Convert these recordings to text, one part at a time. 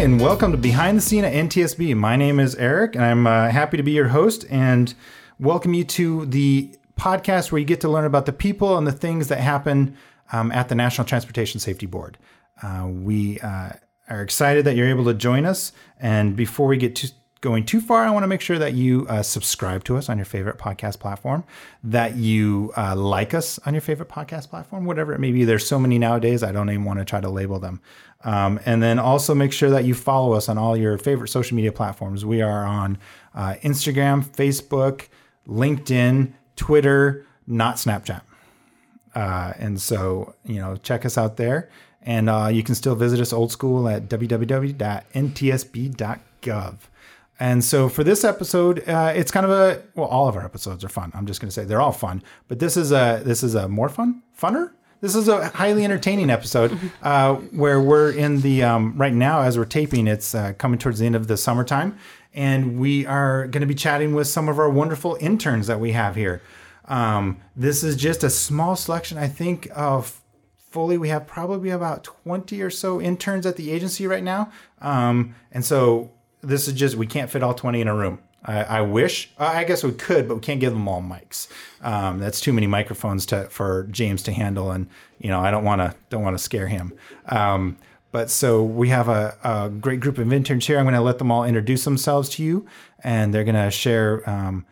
and welcome to Behind the Scene at NTSB. My name is Eric, and I'm uh, happy to be your host and welcome you to the podcast where you get to learn about the people and the things that happen um, at the National Transportation Safety Board. Uh, we uh, are excited that you're able to join us. And before we get to going too far, I want to make sure that you uh, subscribe to us on your favorite podcast platform, that you uh, like us on your favorite podcast platform, whatever it may be. There's so many nowadays, I don't even want to try to label them. Um, and then also make sure that you follow us on all your favorite social media platforms. We are on uh, Instagram, Facebook, LinkedIn, Twitter, not Snapchat. Uh, and so, you know, check us out there. And uh, you can still visit us old school at www.ntsb.gov. And so for this episode, uh, it's kind of a well, all of our episodes are fun. I'm just going to say they're all fun, but this is a this is a more fun, funner. This is a highly entertaining episode uh, where we're in the um, right now as we're taping. It's uh, coming towards the end of the summertime, and we are going to be chatting with some of our wonderful interns that we have here. Um, this is just a small selection, I think, of fully we have probably about 20 or so interns at the agency right now um, and so this is just we can't fit all 20 in a room i, I wish i guess we could but we can't give them all mics um, that's too many microphones to for james to handle and you know i don't want to don't want to scare him um, but so we have a, a, great group of interns here i'm going to let them all introduce themselves to you and they're going to share um,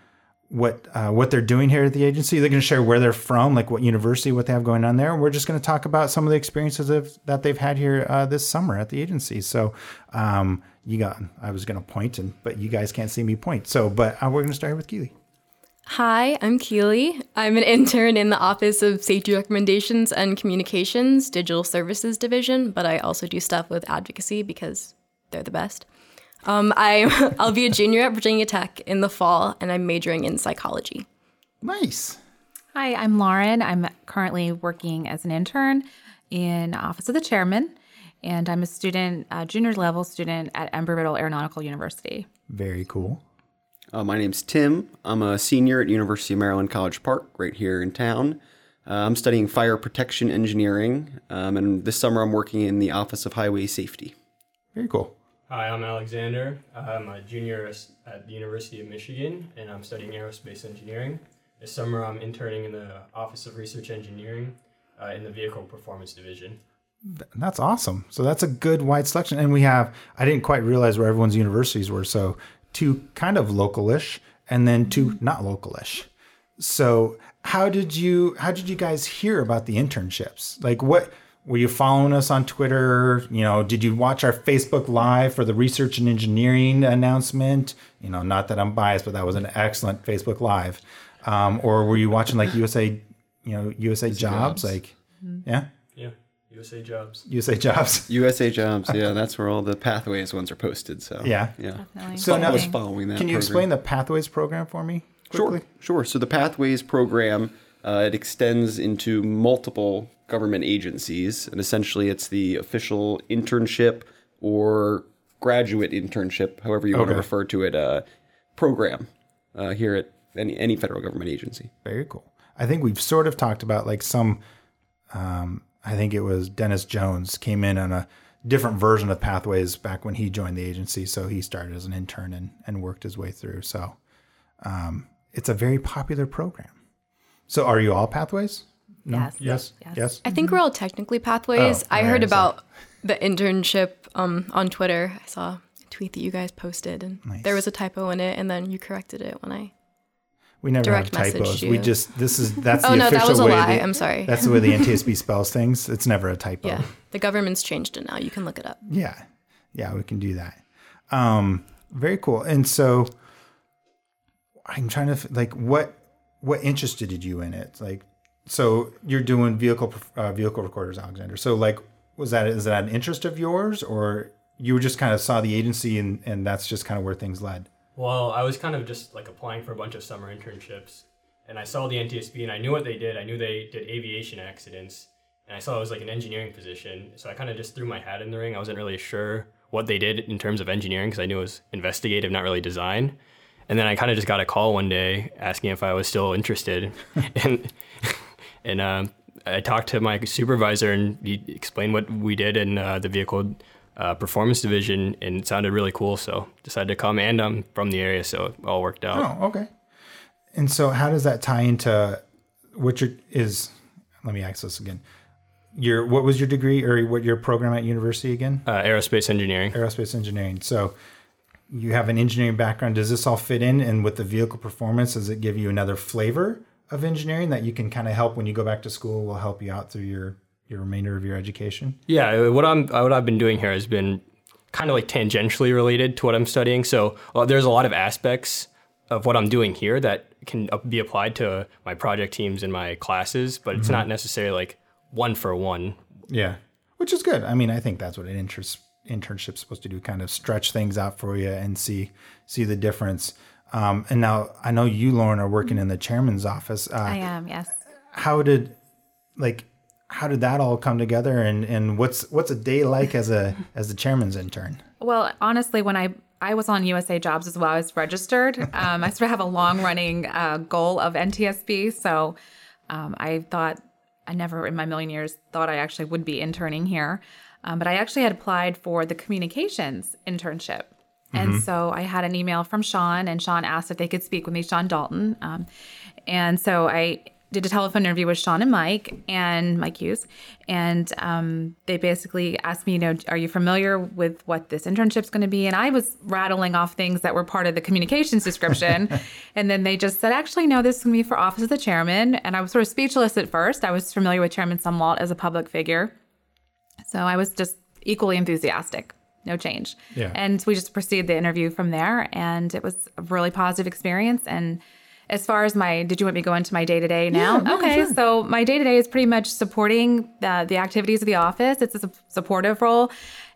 what uh, what they're doing here at the agency. They're going to share where they're from, like what university, what they have going on there. And We're just going to talk about some of the experiences that they've had here uh, this summer at the agency. So um, you got, I was going to point, and but you guys can't see me point. So, but uh, we're going to start with Keely. Hi, I'm Keely. I'm an intern in the Office of Safety Recommendations and Communications, Digital Services Division, but I also do stuff with advocacy because they're the best. Um, I I'll be a junior at Virginia Tech in the fall, and I'm majoring in psychology. Nice. Hi, I'm Lauren. I'm currently working as an intern in Office of the Chairman, and I'm a student, a junior level student at Embry-Riddle Aeronautical University. Very cool. Uh, my name's Tim. I'm a senior at University of Maryland College Park, right here in town. Uh, I'm studying fire protection engineering, um, and this summer I'm working in the Office of Highway Safety. Very cool. Hi, I'm Alexander. I'm a junior at the University of Michigan, and I'm studying aerospace engineering. This summer, I'm interning in the Office of Research Engineering uh, in the Vehicle Performance Division. That's awesome. So that's a good wide selection. And we have, I didn't quite realize where everyone's universities were. So two kind of localish and then two not localish. So how did you, how did you guys hear about the internships? Like what, were you following us on Twitter? You know, did you watch our Facebook Live for the research and engineering announcement? You know, not that I'm biased, but that was an excellent Facebook Live. Um, or were you watching like USA, you know, USA Jobs? Like, yeah, Yeah, USA Jobs. USA Jobs. USA Jobs, yeah, that's where all the Pathways ones are posted. So Yeah. yeah. Definitely. So now- I was following that. Can you program. explain the Pathways program for me? Quickly? Sure, sure. So the Pathways program uh, it extends into multiple government agencies, and essentially it's the official internship or graduate internship, however you want to refer to it, uh, program uh, here at any any federal government agency. Very cool. I think we've sort of talked about like some. Um, I think it was Dennis Jones came in on a different version of Pathways back when he joined the agency. So he started as an intern and, and worked his way through. So um, it's a very popular program. So are you all Pathways? No? Yes. Yes. Yes. Yes. I think we're all technically pathways. Oh, I heard about the internship um, on Twitter. I saw a tweet that you guys posted, and Nice. there was a typo in it, and then you corrected it when I. We never Direct have typos. you. We just this is that's Oh the no, official that was a way. lie. the- I'm sorry. That's the way the NTSB spells things. It's never a typo. yeah, the government's changed it now. You can look it up. Yeah. Yeah, we can do that. Um, very cool. And so I'm trying to like what what interested you in it? Like so you're doing vehicle uh, vehicle recorders, Alexander. So like was that is that an interest of yours or you just kind of saw the agency and and that's just kind of where things led? Well, I was kind of just like applying for a bunch of summer internships, and I saw the NTSB, and I knew what they did. I knew they did aviation accidents, and I saw it was like an engineering position. So I kind of just threw my hat in the ring. I wasn't really sure what they did in terms of engineering because I knew it was investigative, not really design. And then I kind of just got a call one day asking if I was still interested, and and um, I talked to my supervisor and he explained what we did in uh, the vehicle uh, performance division, and it sounded really cool. So decided to come, and I'm from the area, so it all worked out. Oh, okay. And so, how does that tie into what your is? Let me ask this again. Your what was your degree or what your program at university again? Uh, aerospace engineering. Aerospace engineering. So you have an engineering background. Does this all fit in? And with the vehicle performance, does it give you another flavor of engineering that you can kind of help when you go back to school? Will help you out through your your remainder of your education. Yeah, uh, what I'm what I've been doing here has been kind of like tangentially related to what I'm studying. So uh, there's a lot of aspects of what I'm doing here that can uh, be applied to my project teams and my classes, but it's Mm-hmm. not necessarily like one for one. Yeah, which is good. I mean, I think that's what an internship internship's supposed to do, kind of stretch things out for you and see see the difference. Um, and now I know you, Lauren, are working in the chairman's office. Uh, I am, yes. how did like how did that all come together and and what's what's a day like as a as the chairman's intern Well, honestly, when I I was on USA Jobs as well, I was registered. Um, I sort of have a long running uh, goal of NTSB, so um, I thought I never in my million years thought I actually would be interning here, um, but I actually had applied for the communications internship. And so I had an email from Sean, and Sean asked if they could speak with me, Sean Dalton. Um, and so I did a telephone interview with Sean and Mike and Mike Hughes, and um, they basically asked me, you know, are you familiar with what this internship's going to be? And I was rattling off things that were part of the communications description, and then they just said, actually, no, this is going to be for Office of the Chairman. And I was sort of speechless at first. I was familiar with Chairman Sumwalt as a public figure, so I was just equally enthusiastic. No change. Yeah. And we just proceeded the interview from there, and it was a really positive experience. And as far as my, did you want me to go into my day to day now? Yeah, okay, sure. so my day to day is pretty much supporting the, the activities of the office. It's a su- supportive role,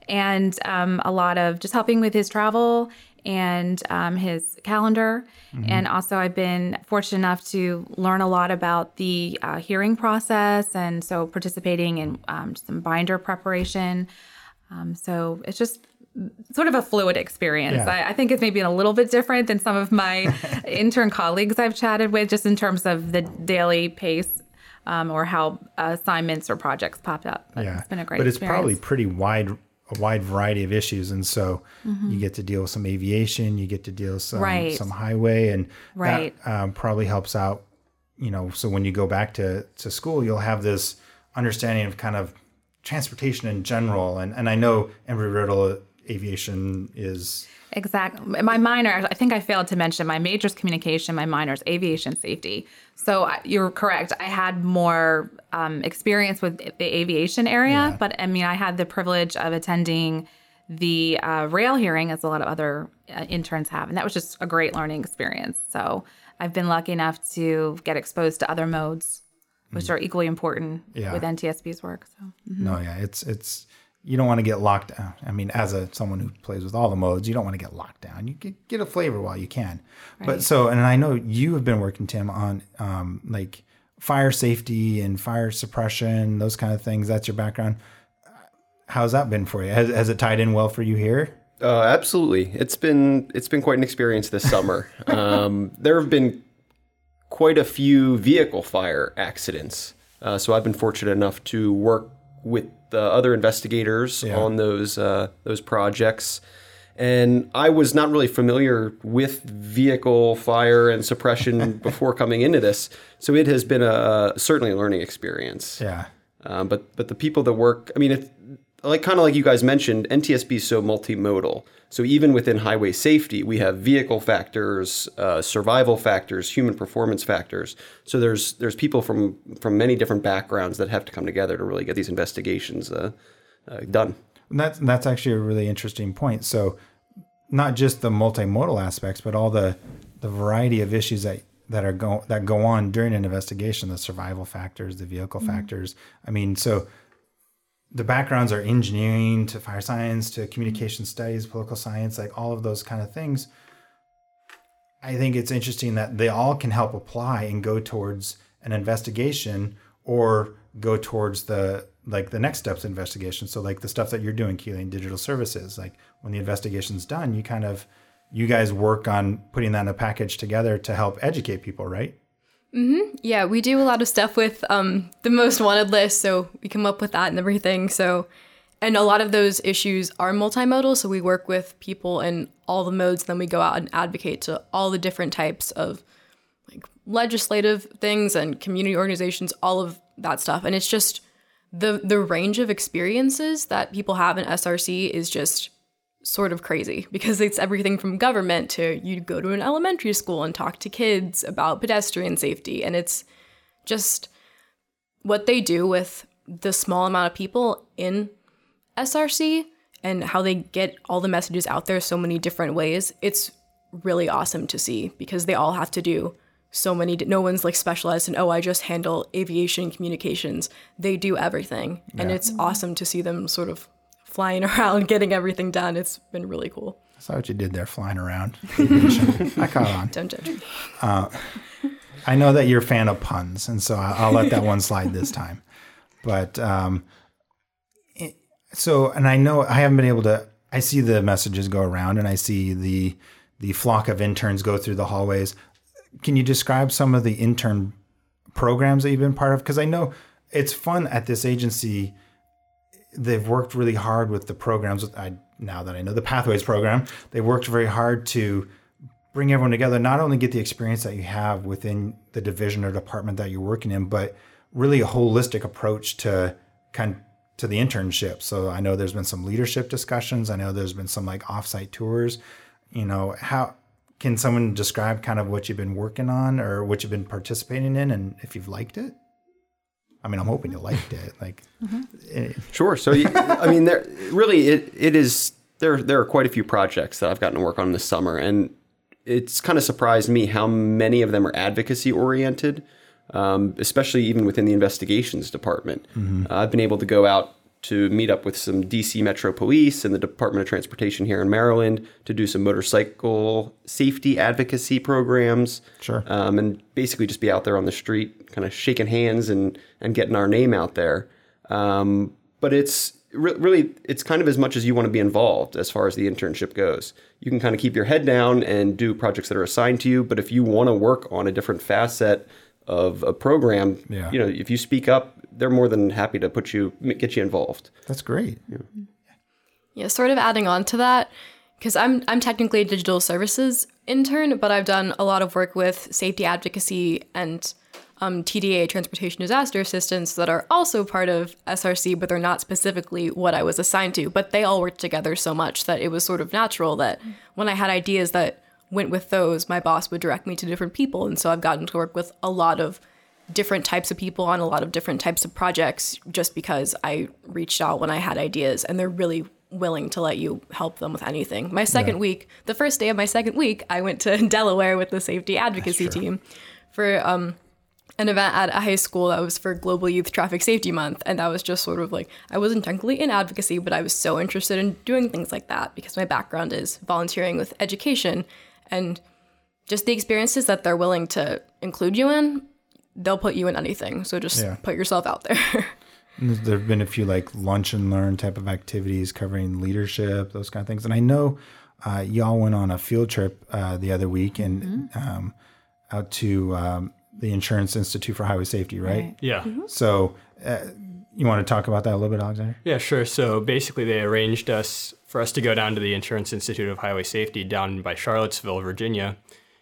and um, a lot of just helping with his travel and um, his calendar. And also, I've been fortunate enough to learn a lot about the uh, hearing process, and so participating in um, some binder preparation. Um, so it's just sort of a fluid experience. Yeah. I, I think it's maybe a little bit different than some of my intern colleagues I've chatted with, just in terms of the daily pace um, or how assignments or projects popped up. But yeah it's been a great but it's experience. probably pretty wide a wide variety of issues and so you get to deal with some aviation you get to deal with some Mm-hmm. Right. some highway and Right. that um, probably helps out you know so when you go back to to school you'll have this understanding of kind of transportation in general and and i know embry riddle aviation is Exactly. My minor, I think I failed to mention my major is communication, my minor is aviation safety. So you're correct. I had more um, experience with the aviation area, but I mean, I had the privilege of attending the uh, rail hearing as a lot of other uh, interns have. And that was just a great learning experience. So I've been lucky enough to get exposed to other modes, which are equally important Yeah. with NTSB's work. So. No, yeah, it's it's you don't want to get locked down. I mean, as a someone who plays with all the modes, you don't want to get locked down. You get, get a flavor while you can. But so, and I know you have been working, Tim, on um, like fire safety and fire suppression, those kind of things. That's your background. How's that been for you? Has, has it tied in well for you here? Uh, absolutely, it's been it's been quite an experience this summer. um, there have been quite a few vehicle fire accidents, uh, so I've been fortunate enough to work with the other investigators Yeah. on those uh, those projects. And I was not really familiar with vehicle fire and suppression before coming into this, so it has been a certainly a learning experience. Yeah. Um, but but the people that work, I mean, it's like kind of like you guys mentioned, NTSB is so multimodal. So even within highway safety, we have vehicle factors, uh, survival factors, human performance factors. So there's there's people from from many different backgrounds that have to come together to really get these investigations uh, uh, done. And that's that's actually a really interesting point. So, not just the multimodal aspects, but all the the variety of issues that that are go that go on during an investigation, the survival factors, the vehicle factors. I mean, so the backgrounds are engineering to fire science to communication studies, political science, like all of those kind of things. I think it's interesting that they all can help apply and go towards an investigation or go towards the like the next steps investigation. So like the stuff that you're doing, Keely, in digital services, like when the investigation's done, you kind of you guys work on putting that in a package together to help educate people, right? Yeah, we do a lot of stuff with um, the most wanted list, so we come up with that and everything. So and a lot of those issues are multimodal. So we work with people in all the modes, then we go out and advocate to all the different types of like legislative things and community organizations, all of that stuff. And it's just the the range of experiences that people have in SRC is just sort of crazy because it's everything from government to you go to an elementary school and talk to kids about pedestrian safety and it's just what they do with the small amount of people in SRC and how they get all the messages out there so many different ways. It's really awesome to see because they all have to do so many no one's like specialized in oh I just handle aviation communications. They do everything and Yeah. it's awesome to see them sort of flying around getting everything done. It's been really cool. I saw what you did there, flying around. I caught on. Don't judge me. I know that you're a fan of puns, and so I'll let that one slide this time. But um, it- so, and I know I haven't been able to. I see the messages go around, and I see the the flock of interns go through the hallways. Can you describe some of the intern programs that you've been part of? Because I know it's fun at this agency. They've worked really hard with the programs. I now that I know the Pathways program, they worked very hard to bring everyone together, not only get the experience that you have within the division or department that you're working in, but really a holistic approach to kind to the internship. So I know there's been some leadership discussions. I know there's been some like offsite tours. You know, how can someone describe kind of what you've been working on or what you've been participating in and if you've liked it? I mean, I'm hoping you liked it. Like, eh, Sure. So, you- I mean, there really it it is there. There are quite a few projects that I've gotten to work on this summer, and it's kind of surprised me how many of them are advocacy oriented, um, especially even within the investigations department. Uh, I've been able to go out to meet up with some DC Metro Police and the Department of Transportation here in Maryland to do some motorcycle safety advocacy programs. Sure. Um, and basically just be out there on the street, kind of shaking hands and and getting our name out there. Um, but it's re- really it's kind of as much as you want to be involved as far as the internship goes. You can kind of keep your head down and do projects that are assigned to you. But if you want to work on a different facet of a program, Yeah. you know, if you speak up, they're more than happy to put you get you involved. that's great. Yeah, sort of adding on to that, because I'm I'm technically a digital services intern, but I've done a lot of work with safety advocacy and um, TDA transportation disaster assistance that are also part of SRC, but they're not specifically what I was assigned to. But they all work together so much that it was sort of natural that when I had ideas that went with those, my boss would direct me to different people, and so I've gotten to work with a lot of different types of people on a lot of different types of projects just because I reached out when I had ideas and they're really willing to let you help them with anything. My second week, the first day of my second week, I went to Delaware with the safety advocacy team for um, an event at a high school that was for Global Youth Traffic Safety Month. And that was just sort of like, I wasn't technically in advocacy, but I was so interested in doing things like that because my background is volunteering with education and just the experiences that they're willing to include you in, they'll put you in anything. So just Yeah. put yourself out there. There have been a few like lunch and learn type of activities covering leadership, those kind of things. And I know uh, y'all went on a field trip uh, the other week and um, out to um, the Insurance Institute for Highway Safety, right? Yeah. So uh, you want to talk about that a little bit, Alexander? Yeah, sure. So basically, they arranged us for us to go down to the Insurance Institute of Highway Safety down by Charlottesville, Virginia,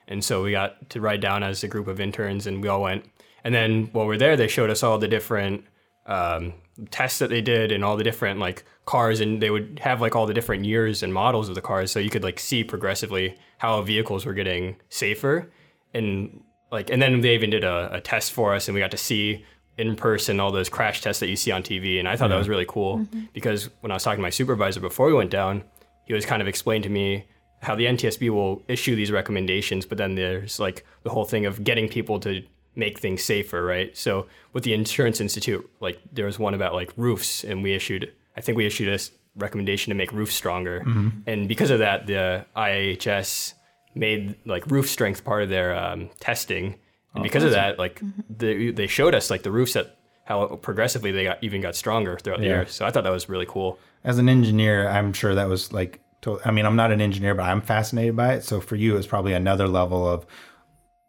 and so we got to ride down as a group of interns, and we all went. And then while we're there, they showed us all the different um, tests that they did and all the different like cars, and they would have like all the different years and models of the cars, so you could like see progressively how vehicles were getting safer, and like, and then they even did a, a test for us, and we got to see in person all those crash tests that you see on TV, and I thought that was really cool because when I was talking to my supervisor before we went down, he was kind of explained to me how the NTSB will issue these recommendations, but then there's like the whole thing of getting people to make things safer, right? So with the Insurance Institute, like there was one about like roofs, and we issued, I think we issued a recommendation to make roofs stronger, and because of that, the IHS made like roof strength part of their um, testing, and because of that, like they they showed us like the roofs that how progressively they got even got stronger throughout the year. So I thought that was really cool. As an engineer, I'm sure that was like, to- I mean, I'm not an engineer, but I'm fascinated by it. So for you, it's probably another level of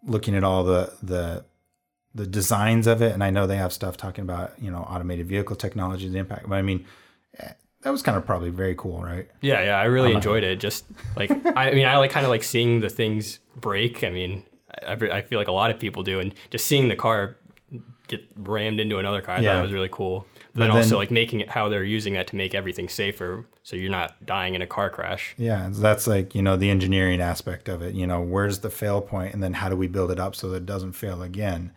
looking at all the the the designs of it. And I know they have stuff talking about you know automated vehicle technology, the impact. But I mean, eh, that was kind of probably very cool, right? Yeah, yeah, I really enjoyed it. Just like I mean, I like kind of like seeing the things break. I mean, I, I feel like a lot of people do, and just seeing the car get rammed into another car, I Yeah. thought it was really cool. But, But then also like making it how they're using that to make everything safer, so you're not dying in a car crash. Yeah, that's like you know the engineering aspect of it. You know, where's the fail point, and then how do we build it up so that it doesn't fail again?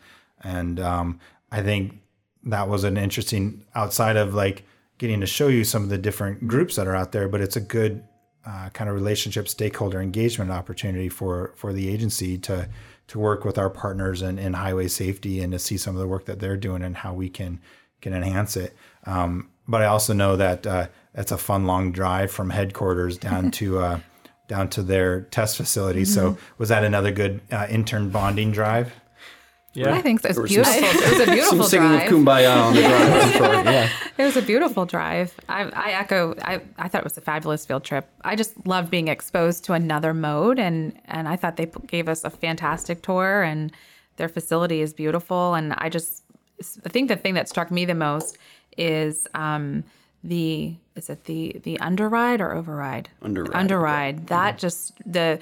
And um, I think that was an interesting outside of like getting to show you some of the different groups that are out there, but it's a good uh, kind of relationship stakeholder engagement opportunity for for the agency to to work with our partners in, in highway safety and to see some of the work that they're doing and how we can can enhance it. Um, but I also know that uh, it's a fun long drive from headquarters down to uh, down to their test facility. So was that another good uh, intern bonding drive? Yeah, I think so. It's was beautiful. some- it was a Some beautiful singing drive. of Kumbaya on the drive. I'm sure. Yeah. It was a beautiful drive. I, I echo. I, I thought it was a fabulous field trip. I just loved being exposed to another mode, and and I thought they gave us a fantastic tour, and their facility is beautiful. And I just, I think the thing that struck me the most is um, the is it the the underride or override? Underride, Underride. That just the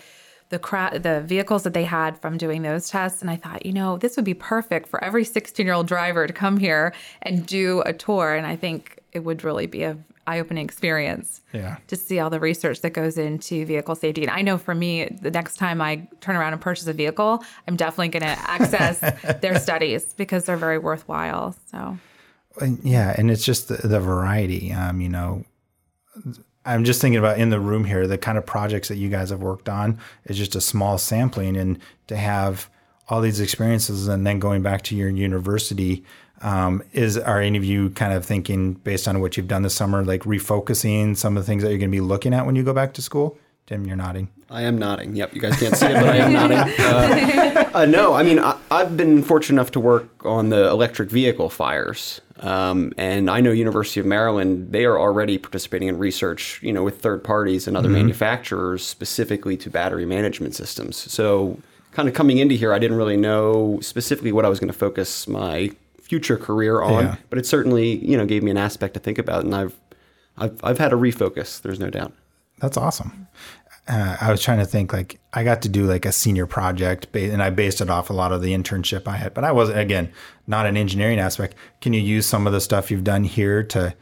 the cra- the vehicles that they had from doing those tests and I thought, you know, this would be perfect for every 16-year-old driver to come here and do a tour and I think it would really be a eye-opening experience. Yeah. To see all the research that goes into vehicle safety. And I know for me, the next time I turn around and purchase a vehicle, I'm definitely going to access their studies because they're very worthwhile. So, And yeah, and it's just the, the variety. Um, you know, I'm just thinking about in the room here, the kind of projects that you guys have worked on is just a small sampling, and to have all these experiences and then going back to your university. Um, is are any of you kind of thinking based on what you've done this summer, like refocusing some of the things that you're going to be looking at when you go back to school? Tim, you're nodding. I am nodding. Yep, you guys can't see it, but I am nodding. Uh, uh, no, I mean, I, I've been fortunate enough to work on the electric vehicle fires. Um, and I know University of Maryland, they are already participating in research, you know, with third parties and other manufacturers specifically to battery management systems. So kind of coming into here, I didn't really know specifically what I was going to focus my future career on, Yeah. but it certainly, you know, gave me an aspect to think about. And I've, I've, I've had a refocus. There's no doubt. That's awesome. Uh, I was trying to think like I got to do like a senior project, and I based it off a lot of the internship I had. But I wasn't again not an engineering aspect. Can you use some of the stuff you've done here to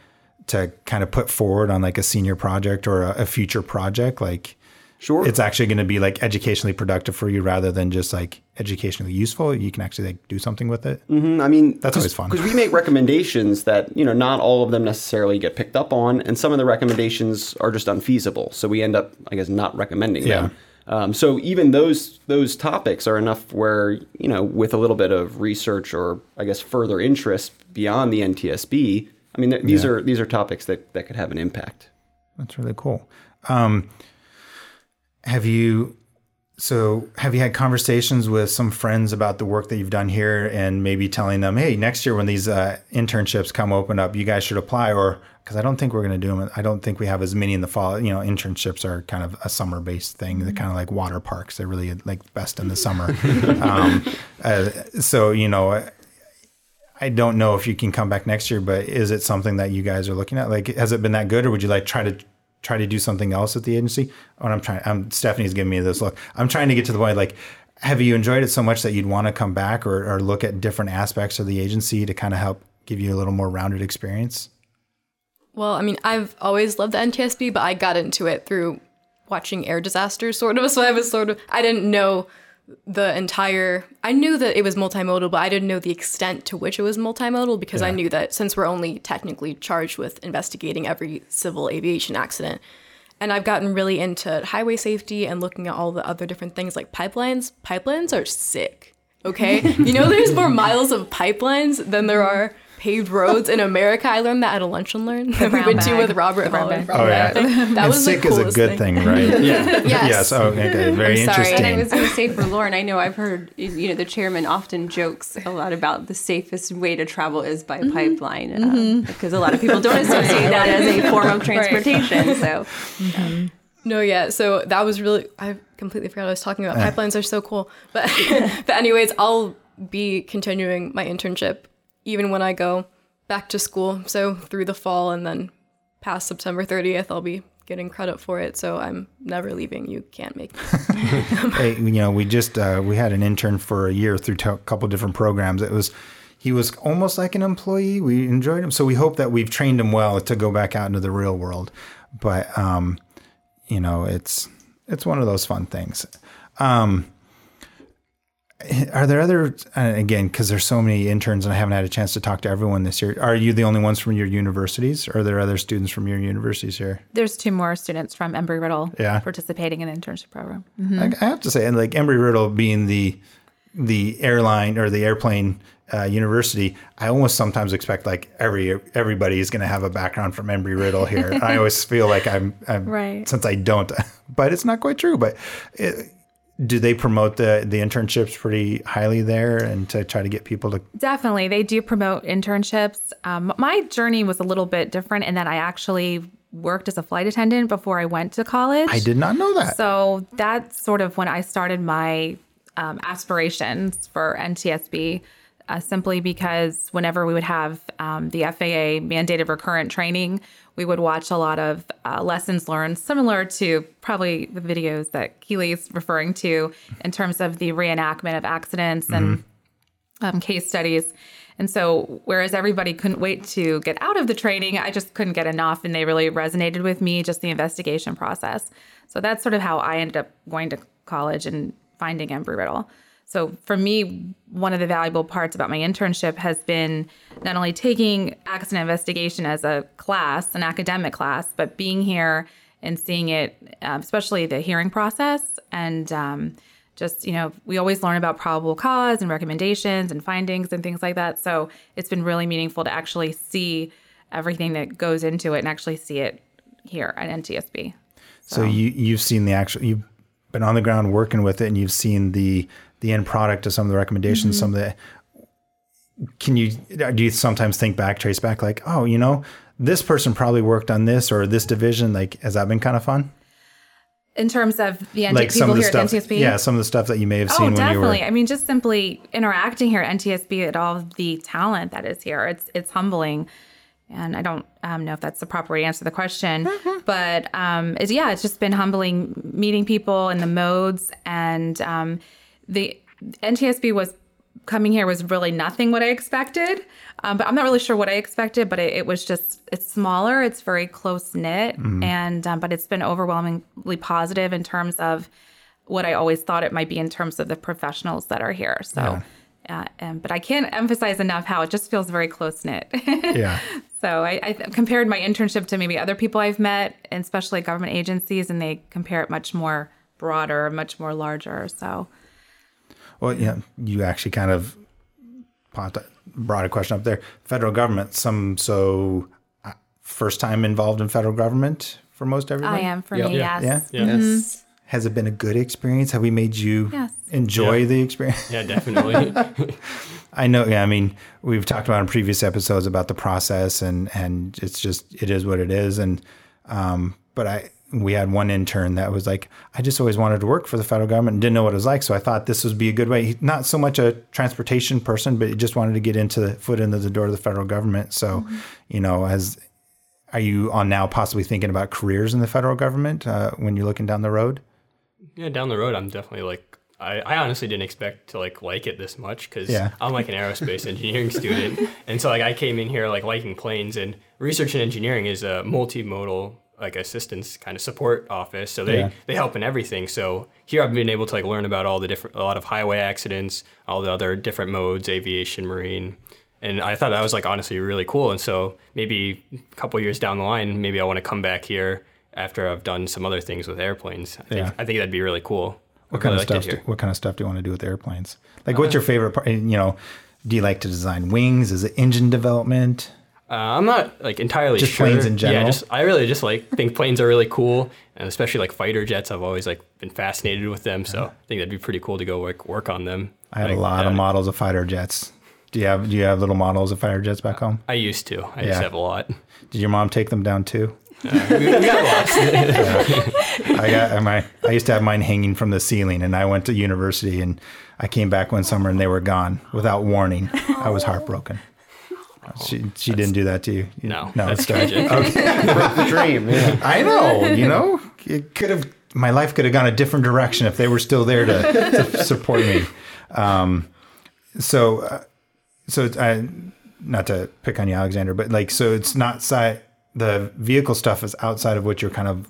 to kind of put forward on like a senior project or a, a future project? Like, Sure. it's actually going to be like educationally productive for you rather than just like educationally useful. You can actually like do something with it. I mean, That's always fun. because we make recommendations that you know not all of them necessarily get picked up on, and some of the recommendations are just unfeasible. So we end up, I guess, not recommending Yeah. them. Um, so even those those topics are enough where you know, with a little bit of research or I guess further interest beyond the NTSB, I mean, th- these Yeah. are these are topics that that could have an impact. That's really cool. Um, have you so have you had conversations with some friends about the work that you've done here and maybe telling them, hey, next year when these uh, internships come open up, you guys should apply or because I don't think we're going to do them. I don't think we have as many in the fall. You know, internships are kind of a summer based thing. They're kind of like water parks. They're really like best in the summer. um, uh, so, you know, I don't know if you can come back next year, but is it something that you guys are looking at? Like, has it been that good, or would you like try to try to do something else at the agency? And I'm trying. I'm Stephanie's giving me this look. I'm trying to get to the point. Like, have you enjoyed it so much that you'd want to come back or, or look at different aspects of the agency to kind of help give you a little more rounded experience? Well, I mean, I've always loved the NTSB, but I got into it through watching air disasters, sort of. So I was sort of, I didn't know the entire, I knew that it was multimodal, but I didn't know the extent to which it was multimodal because I knew that since we're only technically charged with investigating every civil aviation accident, and I've gotten really into highway safety and looking at all the other different things like pipelines. Pipelines are sick. Okay. you know, there's more miles of pipelines than there are paved roads in America. I learned that at a lunch and learn that we brown went to with Robert The brown Hall. bag. Oh yeah, That and was the sick is a good thing, right? Yeah. Yes. yes. Oh, okay. okay. Very I'm sorry. interesting. And I was going to say for Lauren, I know I've heard, you know, the chairman often jokes a lot about the safest way to travel is by mm-hmm. pipeline uh, mm-hmm. because a lot of people don't associate that as a form of transportation. So, mm-hmm. No, yeah. So that was really I completely forgot what I was talking about. Pipelines are so cool. But but anyways, I'll be continuing my internship even when I go back to school. So through the fall and then past September 30th, I'll be getting credit for it. So I'm never leaving. You can't make me. hey, you know, we just uh, we had an intern for a year through a couple different programs. It was he was almost like an employee. We enjoyed him, so we hope that we've trained him well to go back out into the real world. But um, you know, it's it's one of those fun things. Um, are there other uh, again because there's so many interns and I haven't had a chance to talk to everyone this year. Are you the only ones from your universities, or are there other students from your universities here? There's two more students from Embry Riddle Yeah. participating in the internship program. I, I have to say, and like Embry Riddle being the the airline or the airplane uh, university, I almost sometimes expect like every everybody is going to have a background from Embry Riddle here. I always feel like I'm, I'm Right. since I don't, but it's not quite true. But it, do they promote the the internships pretty highly there and to try to get people to? Definitely. They do promote internships. Um, my journey was a little bit different in that I actually worked as a flight attendant before I went to college. I did not know that. So that's sort of when I started my um, aspirations for NTSB, uh, simply because whenever we would have um, the FAA mandated recurrent training, we would watch a lot of uh, lessons learned, similar to probably the videos that Keely's referring to in terms of the reenactment of accidents and um, case studies. And so, whereas everybody couldn't wait to get out of the training, I just couldn't get enough. And they really resonated with me, just the investigation process. So, that's sort of how I ended up going to college and finding Embry Riddle. So, for me, one of the valuable parts about my internship has been not only taking accident investigation as a class, an academic class, but being here and seeing it, um, especially the hearing process and um, just you know we always learn about probable cause and recommendations and findings and things like that. So it's been really meaningful to actually see everything that goes into it and actually see it here at ntsb So you you've seen the actual you've been on the ground working with it and you've seen the the end product of some of the recommendations, some of the can you do you sometimes think back, trace back like, oh, you know, this person probably worked on this or this division. Like, has that been kind of fun? in terms of the NT- Like some people of the here stuff, at ntsb yeah, some of the stuff that you may have Oh, seen when you definitely. were. I mean, just simply interacting here at NTSB at all of the talent that is here, it's it's humbling. And I don't um, know if that's the proper way to answer the question, but um, it's, yeah, it's just been humbling meeting people in the modes. And um, the NTSB was coming here was really nothing what I expected. Um, but I'm not really sure what I expected, but it, it was just, it's smaller, it's very close knit. And, um, but it's been overwhelmingly positive in terms of what I always thought it might be in terms of the professionals that are here. So, uh, um, but I can't emphasize enough how it just feels very close knit. yeah. so I, I compared my internship to maybe other people I've met, and especially government agencies, and they compare it much more broader, much more larger. So Well, yeah, you actually kind of brought a question up there. Federal government, some so uh, first time involved in federal government for most everybody. I am for Yep. me, Yeah. yes. Yeah. Yes. Has it been a good experience? Have we made you Yes. enjoy Yeah. the experience? Yeah, definitely. I know. Yeah, I mean, we've talked about in previous episodes about the process, and and it's just it is what it is. And um, but I we had one intern that was like, I just always wanted to work for the federal government and didn't know what it was like. So I thought this would be a good way. He- Not so much a transportation person, but he just wanted to get into the foot into the door of the federal government. So, you know, as are you on now possibly thinking about careers in the federal government uh, when you're looking down the road? yeah, down the road, I'm definitely like, I, I honestly didn't expect to like like it this much because Yeah. I'm like an aerospace engineering student, and so like I came in here like liking planes and research and engineering is a multimodal like assistance kind of support office. So they Yeah. they help in everything. So here I've been able to like learn about all the different a lot of highway accidents, all the other different modes, aviation, marine. And I thought that was like honestly really cool. And so maybe a couple years down the line, maybe I want to come back here after I've done some other things with airplanes. I think Yeah. I think that'd be really cool. What kind really of stuff? Do, what kind of stuff do you want to do with airplanes? Like, uh, what's your favorite part? You know, do you like to design wings? Is it engine development? Uh, I'm not like entirely Just sure. planes in general? Yeah, just I really just like think planes are really cool, and especially like fighter jets. I've always like been fascinated with them, so uh-huh. I think that'd be pretty cool to go work work on them. I had Like, a lot of uh, models of fighter jets. Do you have Do you have little models of fighter jets back home? I used to. I Yeah. used to have a lot. Did your mom take them down too? Uh, we, we got lots. I got my. I used to have mine hanging from the ceiling, and I went to university, and I came back one summer, and they were gone without warning. I was oh. heartbroken. She she didn't do that to you. You- No, no, that's it's tragic. tragic. the dream. Yeah. I know. You know, it could have. My life could have gone a different direction if they were still there to, to support me. Um, so, uh, so it's, I, not to pick on you, Alexander, but like, so it's not side. The vehicle stuff is outside of what you're kind of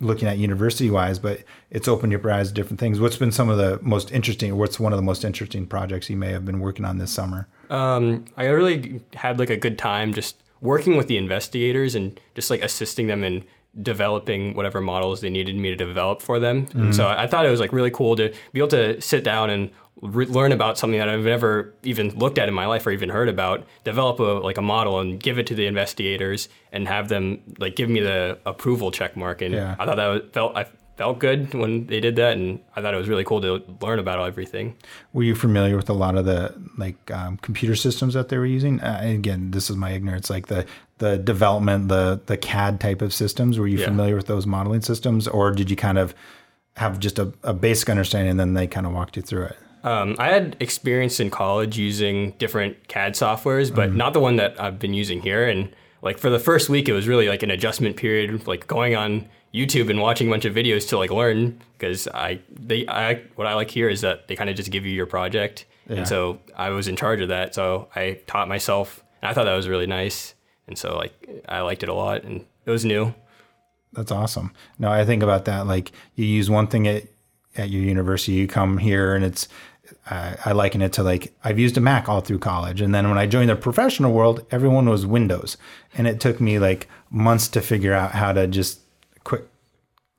looking at university wise, but it's opened your eyes to different things. What's been some of the most interesting, or what's one of the most interesting projects you may have been working on this summer? Um, I really had like a good time just working with the investigators and just like assisting them in developing whatever models they needed me to develop for them. And so I thought it was like really cool to be able to sit down and re- learn about something that I've never even looked at in my life or even heard about, develop a like a model and give it to the investigators and have them like give me the approval check mark. And Yeah. I thought that was, felt I felt good when they did that, and I thought it was really cool to learn about everything. Were you familiar with a lot of the like um, computer systems that they were using? Uh, again, this is my ignorance. Like the the development, the the CAD type of systems. Were you Yeah. familiar with those modeling systems, or did you kind of have just a, a basic understanding and then they kind of walked you through it? Um, I had experience in college using different CAD softwares, but not the one that I've been using here. And like for the first week, it was really like an adjustment period, like going on YouTube and watching a bunch of videos to like learn. Because I, they, I, what I like here is that they kind of just give you your project, Yeah. and so I was in charge of that. So I taught myself, and I thought that was really nice. And so like I liked it a lot, and it was new. That's awesome. No, I think about that. Like you use one thing at at your university, you come here, and it's. I I liken it to like I've used a Mac all through college, and then when I joined the professional world, everyone was Windows, and it took me like months to figure out how to just quick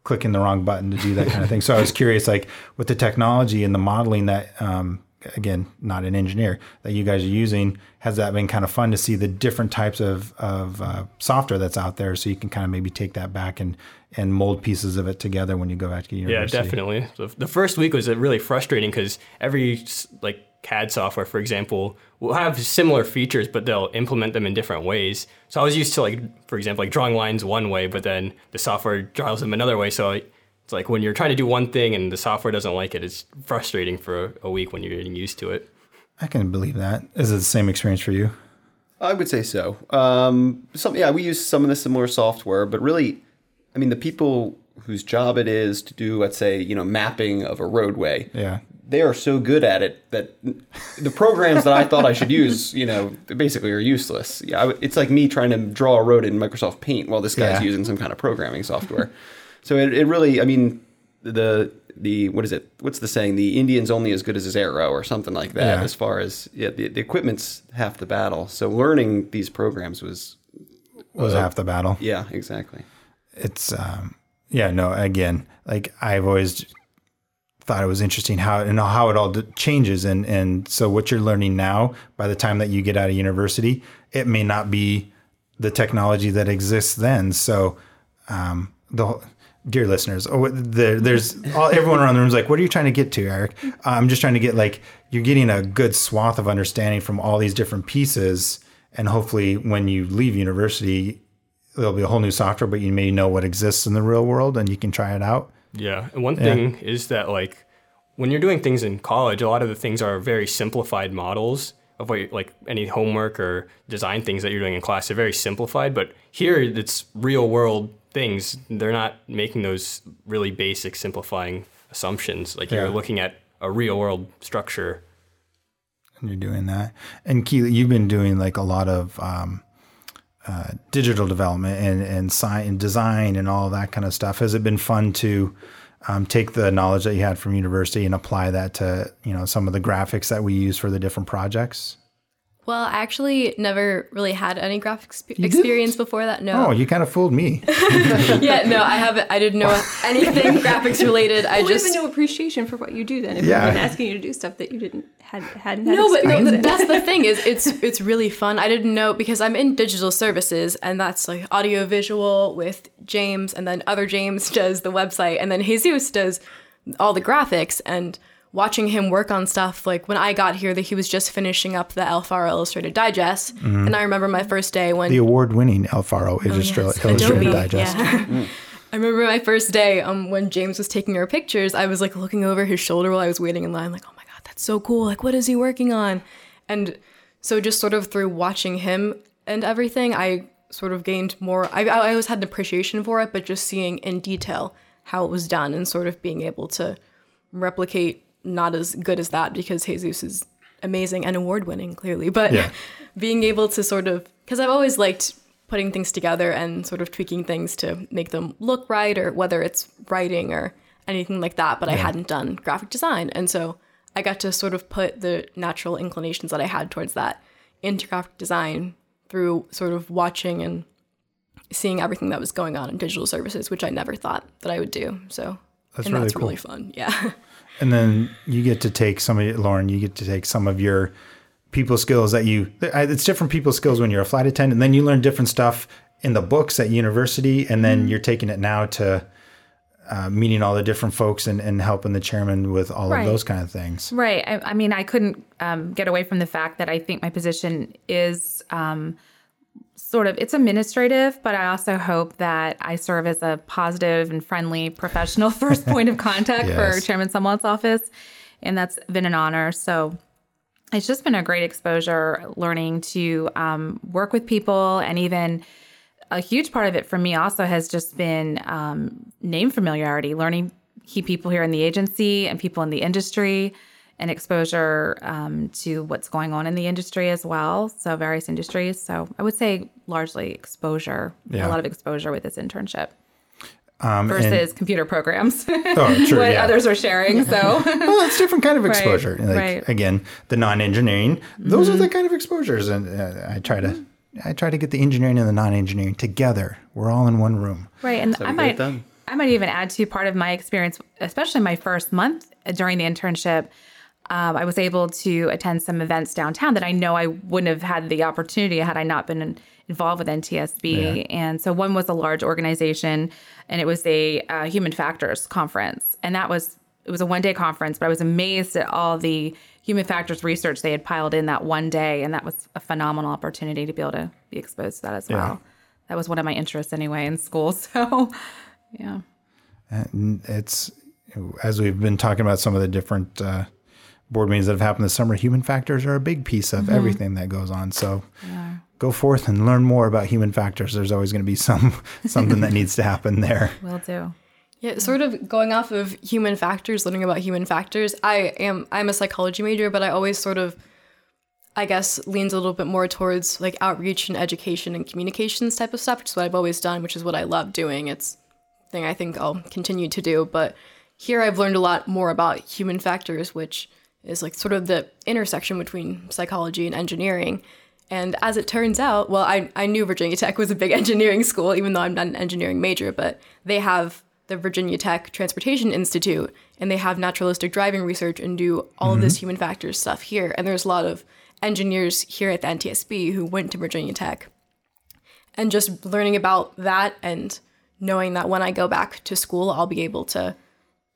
clicking the wrong button to do that kind of thing. So I was curious, like with the technology and the modeling that, um, again, not an engineer that you guys are using, has that been kind of fun to see the different types of, of uh, software that's out there, so you can kind of maybe take that back and and mold pieces of it together when you go back to your Yeah, definitely. So the first week was uh, really frustrating because every like CAD software, for example, will have similar features, but they'll implement them in different ways. So I was used to like, for example, like drawing lines one way, but then the software draws them another way. So it's like when you're trying to do one thing and the software doesn't like it, it's frustrating for a week when you're getting used to it. I can believe that. Is it the same experience for you? I would say so. Um, some, yeah, we use some of the similar software, but really, I mean, the people whose job it is to do, let's say, you know, mapping of a roadway, Yeah. they are so good at it that the programs that I thought I should use, you know, basically are useless. Yeah, I it's like me trying to draw a road in Microsoft Paint while this guy's Yeah. using some kind of programming software. So it, it really, I mean, the the what is it? What's the saying? The Indian's only as good as his arrow, or something like that. Yeah. As far as yeah, the, the equipment's half the battle. So learning these programs was Was half the battle. yeah, exactly. it's um yeah no again like i've always thought it was interesting how and how it all d- changes and and so what you're learning now by the time that you get out of university it may not be the technology that exists then so um the whole- dear listeners oh there, there's all, everyone around the room is like what are you trying to get to eric uh, i'm just trying to get like you're getting a good swath of understanding from all these different pieces and hopefully when you leave university there'll be a whole new software, but you may know what exists in the real world and you can try it out. Yeah, and one thing is that like when you're doing things in college, a lot of the things are very simplified models of what like any homework or design things that you're doing in class. They're very simplified, but here it's real world things. They're not making those really basic simplifying assumptions. Like Yeah. you're looking at a real world structure. And you're doing that. And Keely, you've been doing like a lot of um, uh, digital development and and, sci- and design and all that kind of stuff. Has it been fun to um, take the knowledge that you had from university and apply that to you know some of the graphics that we use for the different projects? Well, I actually never really had any graphic exp- didn't? experience before that. No. Oh, you kind of fooled me. yeah, no, I haven't. I didn't know anything graphics related. I I would have just no appreciation for what you do then if Yeah. we've been asking you to do stuff that you didn't had hadn't had no, but no, in. that's the thing is it's it's really fun. I didn't know because I'm in digital services and that's like audio visual with James and then other James does the website and then Jesus does all the graphics and watching him work on stuff like when I got here that he was just finishing up the El Faro Illustrated Digest and I remember my first day when the award-winning El Faro Illustra- Oh, Yes, Illustrated Adobe, Digest. yeah. I remember my first day um, when James was taking our pictures. I was like looking over his shoulder while I was waiting in line, like, oh my god, that's so cool! Like, what is he working on? And so just sort of through watching him and everything, I sort of gained more. I, I always had an appreciation for it, but just seeing in detail how it was done and sort of being able to replicate not as good as that because Jesus is amazing and award winning, clearly, but Yeah. being able to sort of because I've always liked putting things together and sort of tweaking things to make them look right or whether it's writing or anything like that but i hadn't done graphic design. And so i got to sort of put the natural inclinations that i had towards that into graphic design through sort of watching and seeing everything that was going on in digital services which i never thought that i would do. So That's and really that's cool. really fun. Yeah And then you get to take some of Lauren, you get to take some of your people skills that you, it's different people skills when you're a flight attendant. And then you learn different stuff in the books at university. And then you're taking it now to uh, meeting all the different folks and, and helping the chairman with all Right. of those kind of things. Right. I, I mean, I couldn't um, get away from the fact that I think my position is um, sort of it's administrative, but I also hope that I serve as a positive and friendly professional first point of contact for Chairman Sumwalt's office, and that's been an honor. So it's just been a great exposure learning to um, work with people and even a huge part of it for me also has just been um, name familiarity learning key people here in the agency and people in the industry and exposure um, to what's going on in the industry as well so various industries so i would say largely exposure Yeah. a lot of exposure with this internship Um, and- versus computer programs oh, true. what yeah. others are sharing so well, it's different kind of exposure. Like, right. Again, the non-engineering; those are the kind of exposures, and uh, I try to, I try to get the engineering and the non-engineering together. We're all in one room. Right, and we I might. I might even add to part of my experience, especially my first month during the internship. Um, I was able to attend some events downtown that I know I wouldn't have had the opportunity had I not been in- involved with NTSB. And so one was a large organization, and it was a uh, human factors conference, and that was it was a one day conference. But I was amazed at all the human factors research they had piled in that one day, and that was a phenomenal opportunity to be able to be exposed to that as well. That was one of my interests anyway in school. So, yeah. it's as we've been talking about some of the different uh, board meetings that have happened this summer. Human factors are a big piece of mm-hmm. everything that goes on. So go forth and learn more about human factors. There's always going to be some something that needs to happen there. Will do. Yeah, sort of going off of human factors, learning about human factors. I am I'm a psychology major, but I always sort of I guess leans a little bit more towards like outreach and education and communications type of stuff, which is what I've always done, which is what I love doing. It's a thing I think I'll continue to do. But here I've learned a lot more about human factors, which is like sort of the intersection between psychology and engineering. And as it turns out, well, I, I knew Virginia Tech was a big engineering school, even though I'm not an engineering major, but they have the Virginia Tech Transportation Institute and they have naturalistic driving research and do all of this mm-hmm. human factors stuff here. And there's a lot of engineers here at the NTSB who went to Virginia Tech. And just learning about that and knowing that when I go back to school, I'll be able to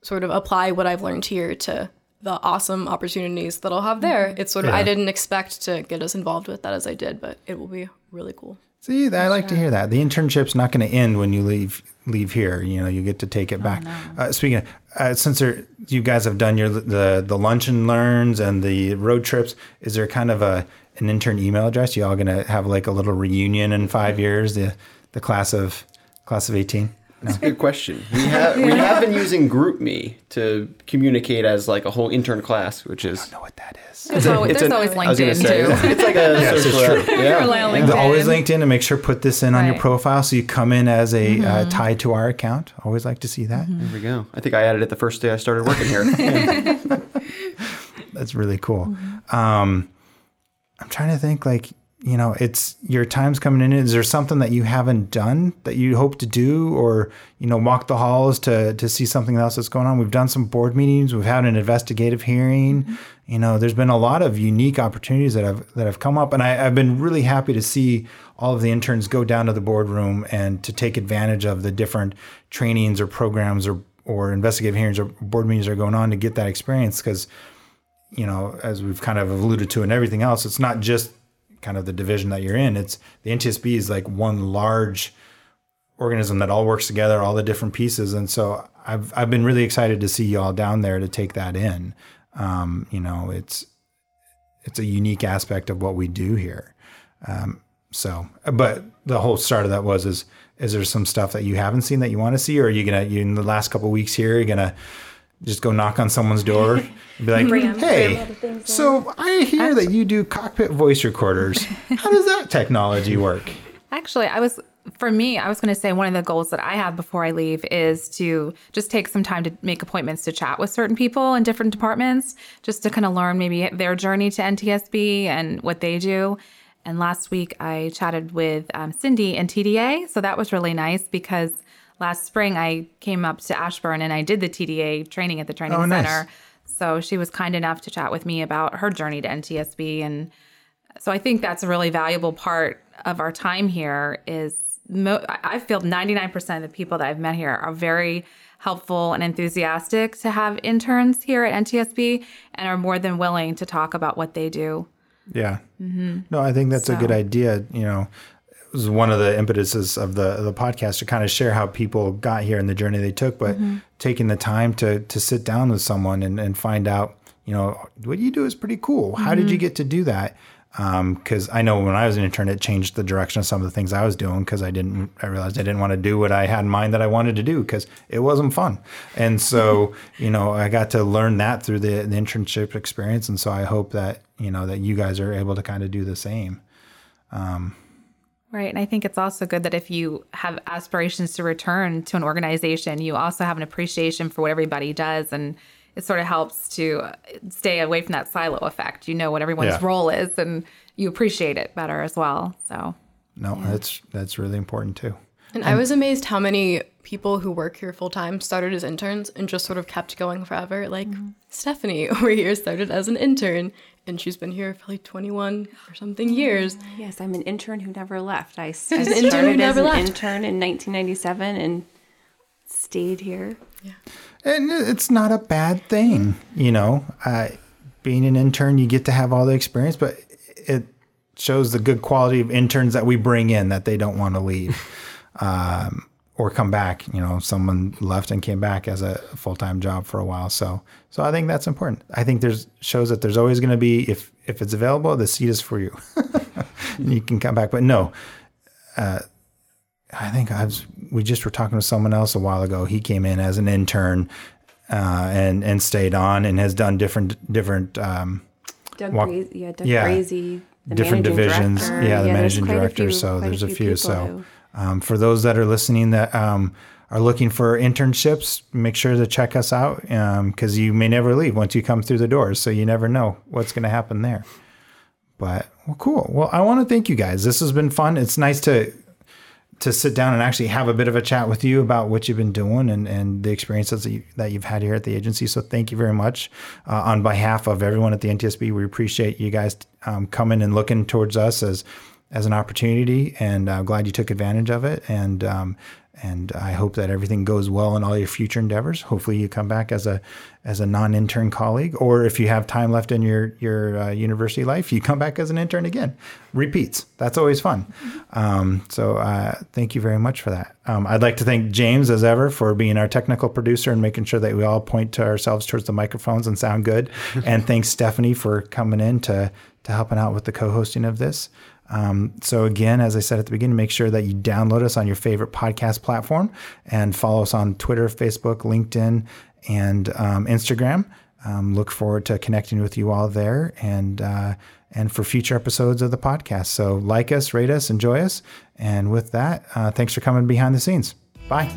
sort of apply what I've learned here to the awesome opportunities that I'll have there. It's sort of, I didn't expect to get as involved with that as I did, but it will be really cool. See, I like to hear that. The internship's not going to end when you leave leave here. You know, you get to take it back. Uh, speaking of, uh, since there, you guys have done your the the lunch and learns and the road trips, is there kind of a an intern email address? You all going to have like a little reunion in five years? The the class of class of eighteen. No. That's a good question. We have we have been using GroupMe to communicate as like a whole intern class, which is I know what that is. There's, always, it's there's an- always I was gonna LinkedIn say, too. It's, it's like a Yes, it's true. Yeah. Rely on The always LinkedIn. LinkedIn and make sure put this in on your profile so you come in as a uh, tied to our account. Always like to see that. There we go. I think I added it the first day I started working here. That's really cool. Um, I'm trying to think like, you know, it's your time's coming in. Is there something that you haven't done that you hope to do or, you know, walk the halls to, to see something else that's going on? We've done some board meetings. We've had an investigative hearing. Mm-hmm. You know, there's been a lot of unique opportunities that have, that have come up. And I, I've been really happy to see all of the interns go down to the boardroom and to take advantage of the different trainings or programs or, or investigative hearings or board meetings that are going on to get that experience. Cause you know, as we've kind of alluded to and everything else, it's not just kind of the division that you're in. It's the NTSB is like one large organism that all works together, all the different pieces. And so I've I've been really excited to see y'all down there to take that in. Um, you know, it's it's a unique aspect of what we do here. Um, so, but the whole start of that was is is there some stuff that you haven't seen that you want to see, or are you gonna you in the last couple weeks here, you're gonna just go knock on someone's door and be like, "Hey, so I hear that you do cockpit voice recorders. How does that technology work?" Actually, I was for me, I was going to say one of the goals that I have before I leave is to just take some time to make appointments to chat with certain people in different departments, just to kind of learn maybe their journey to NTSB and what they do. And last week I chatted with um, Cindy in TDA, so that was really nice because last spring I came up to Ashburn and I did the TDA training at the training Oh, nice. center. So she was kind enough to chat with me about her journey to NTSB and so I think that's a really valuable part of our time here is mo- I feel 99% of the people that I've met here are very helpful and enthusiastic to have interns here at NTSB and are more than willing to talk about what they do. Yeah. Mm-hmm. No, I think that's a good idea. You know, was one of the impetuses of the of the podcast to kind of share how people got here and the journey they took, but mm-hmm. taking the time to to sit down with someone and, and find out, you know, what you do is pretty cool. How did you mm-hmm. get to do that? Um, because I know when I was an intern, it changed the direction of some of the things I was doing because I didn't. I realized I didn't want to do what I had in mind that I wanted to do because it wasn't fun. And so, you know, I got to learn that through the, the internship experience. And so I hope that you know that you guys are able to kind of do the same. Um, Right. And I think it's also good that if you have aspirations to return to an organization, you also have an appreciation for what everybody does. And it sort of helps to stay away from that silo effect. You know what everyone's Yeah. role is and you appreciate it better as well. So, No, that's that's really important too. And I was amazed how many people who work here full time started as interns and just sort of kept going forever. Like Stephanie over here started as an intern and she's been here for like 21 or something years. Yes, I'm an intern who never left. I, I an started intern who as never an left. intern in 1997 and stayed here. Yeah. And it's not a bad thing, you know. Uh, being an intern, you get to have all the experience, but it shows the good quality of interns that we bring in that they don't want to leave um, or come back. You know, someone left and came back as a full time job for a while. So, so I think that's important. I think there's shows that there's always going to be if if it's available, the seat is for you. you can come back. But no, I think I was. We just were talking to someone else a while ago. He came in as an intern uh, and and stayed on and has done different different um, Doug Walk- yeah, Doug yeah. Different divisions. director. Yeah, the there's managing director. few- so there's a few. So who- um, for those that are listening that um, are looking for internships, make sure to check us out because you may never leave once you come through the doors. So you never know what's going to happen there. But well, cool. Well, I want to thank you guys. This has been fun. It's nice to to sit down and actually have a bit of a chat with you about what you've been doing and, and the experiences that, you, that you've had here at the agency. So thank you very much uh, on behalf of everyone at the NTSB. We appreciate you guys um, coming and looking towards us as as an opportunity, and I'm glad you took advantage of it. And um, and I hope that everything goes well in all your future endeavors. Hopefully, you come back as a as a non-intern colleague, or if you have time left in your your uh, university life, you come back as an intern again. Repeats. That's always fun. Um, so uh, thank you very much for that. Um, I'd like to thank James as ever for being our technical producer and making sure that we all point to ourselves towards the microphones and sound good. and thanks Stephanie for coming in to to helping out with the co-hosting of this. Um, so again, as I said at the beginning, make sure that you download us on your favorite podcast platform and follow us on Twitter, Facebook, LinkedIn, and um, Instagram. Um, look forward to connecting with you all there and uh, and for future episodes of the podcast. So like us, rate us, enjoy us, and with that, uh, thanks for coming behind the scenes. Bye.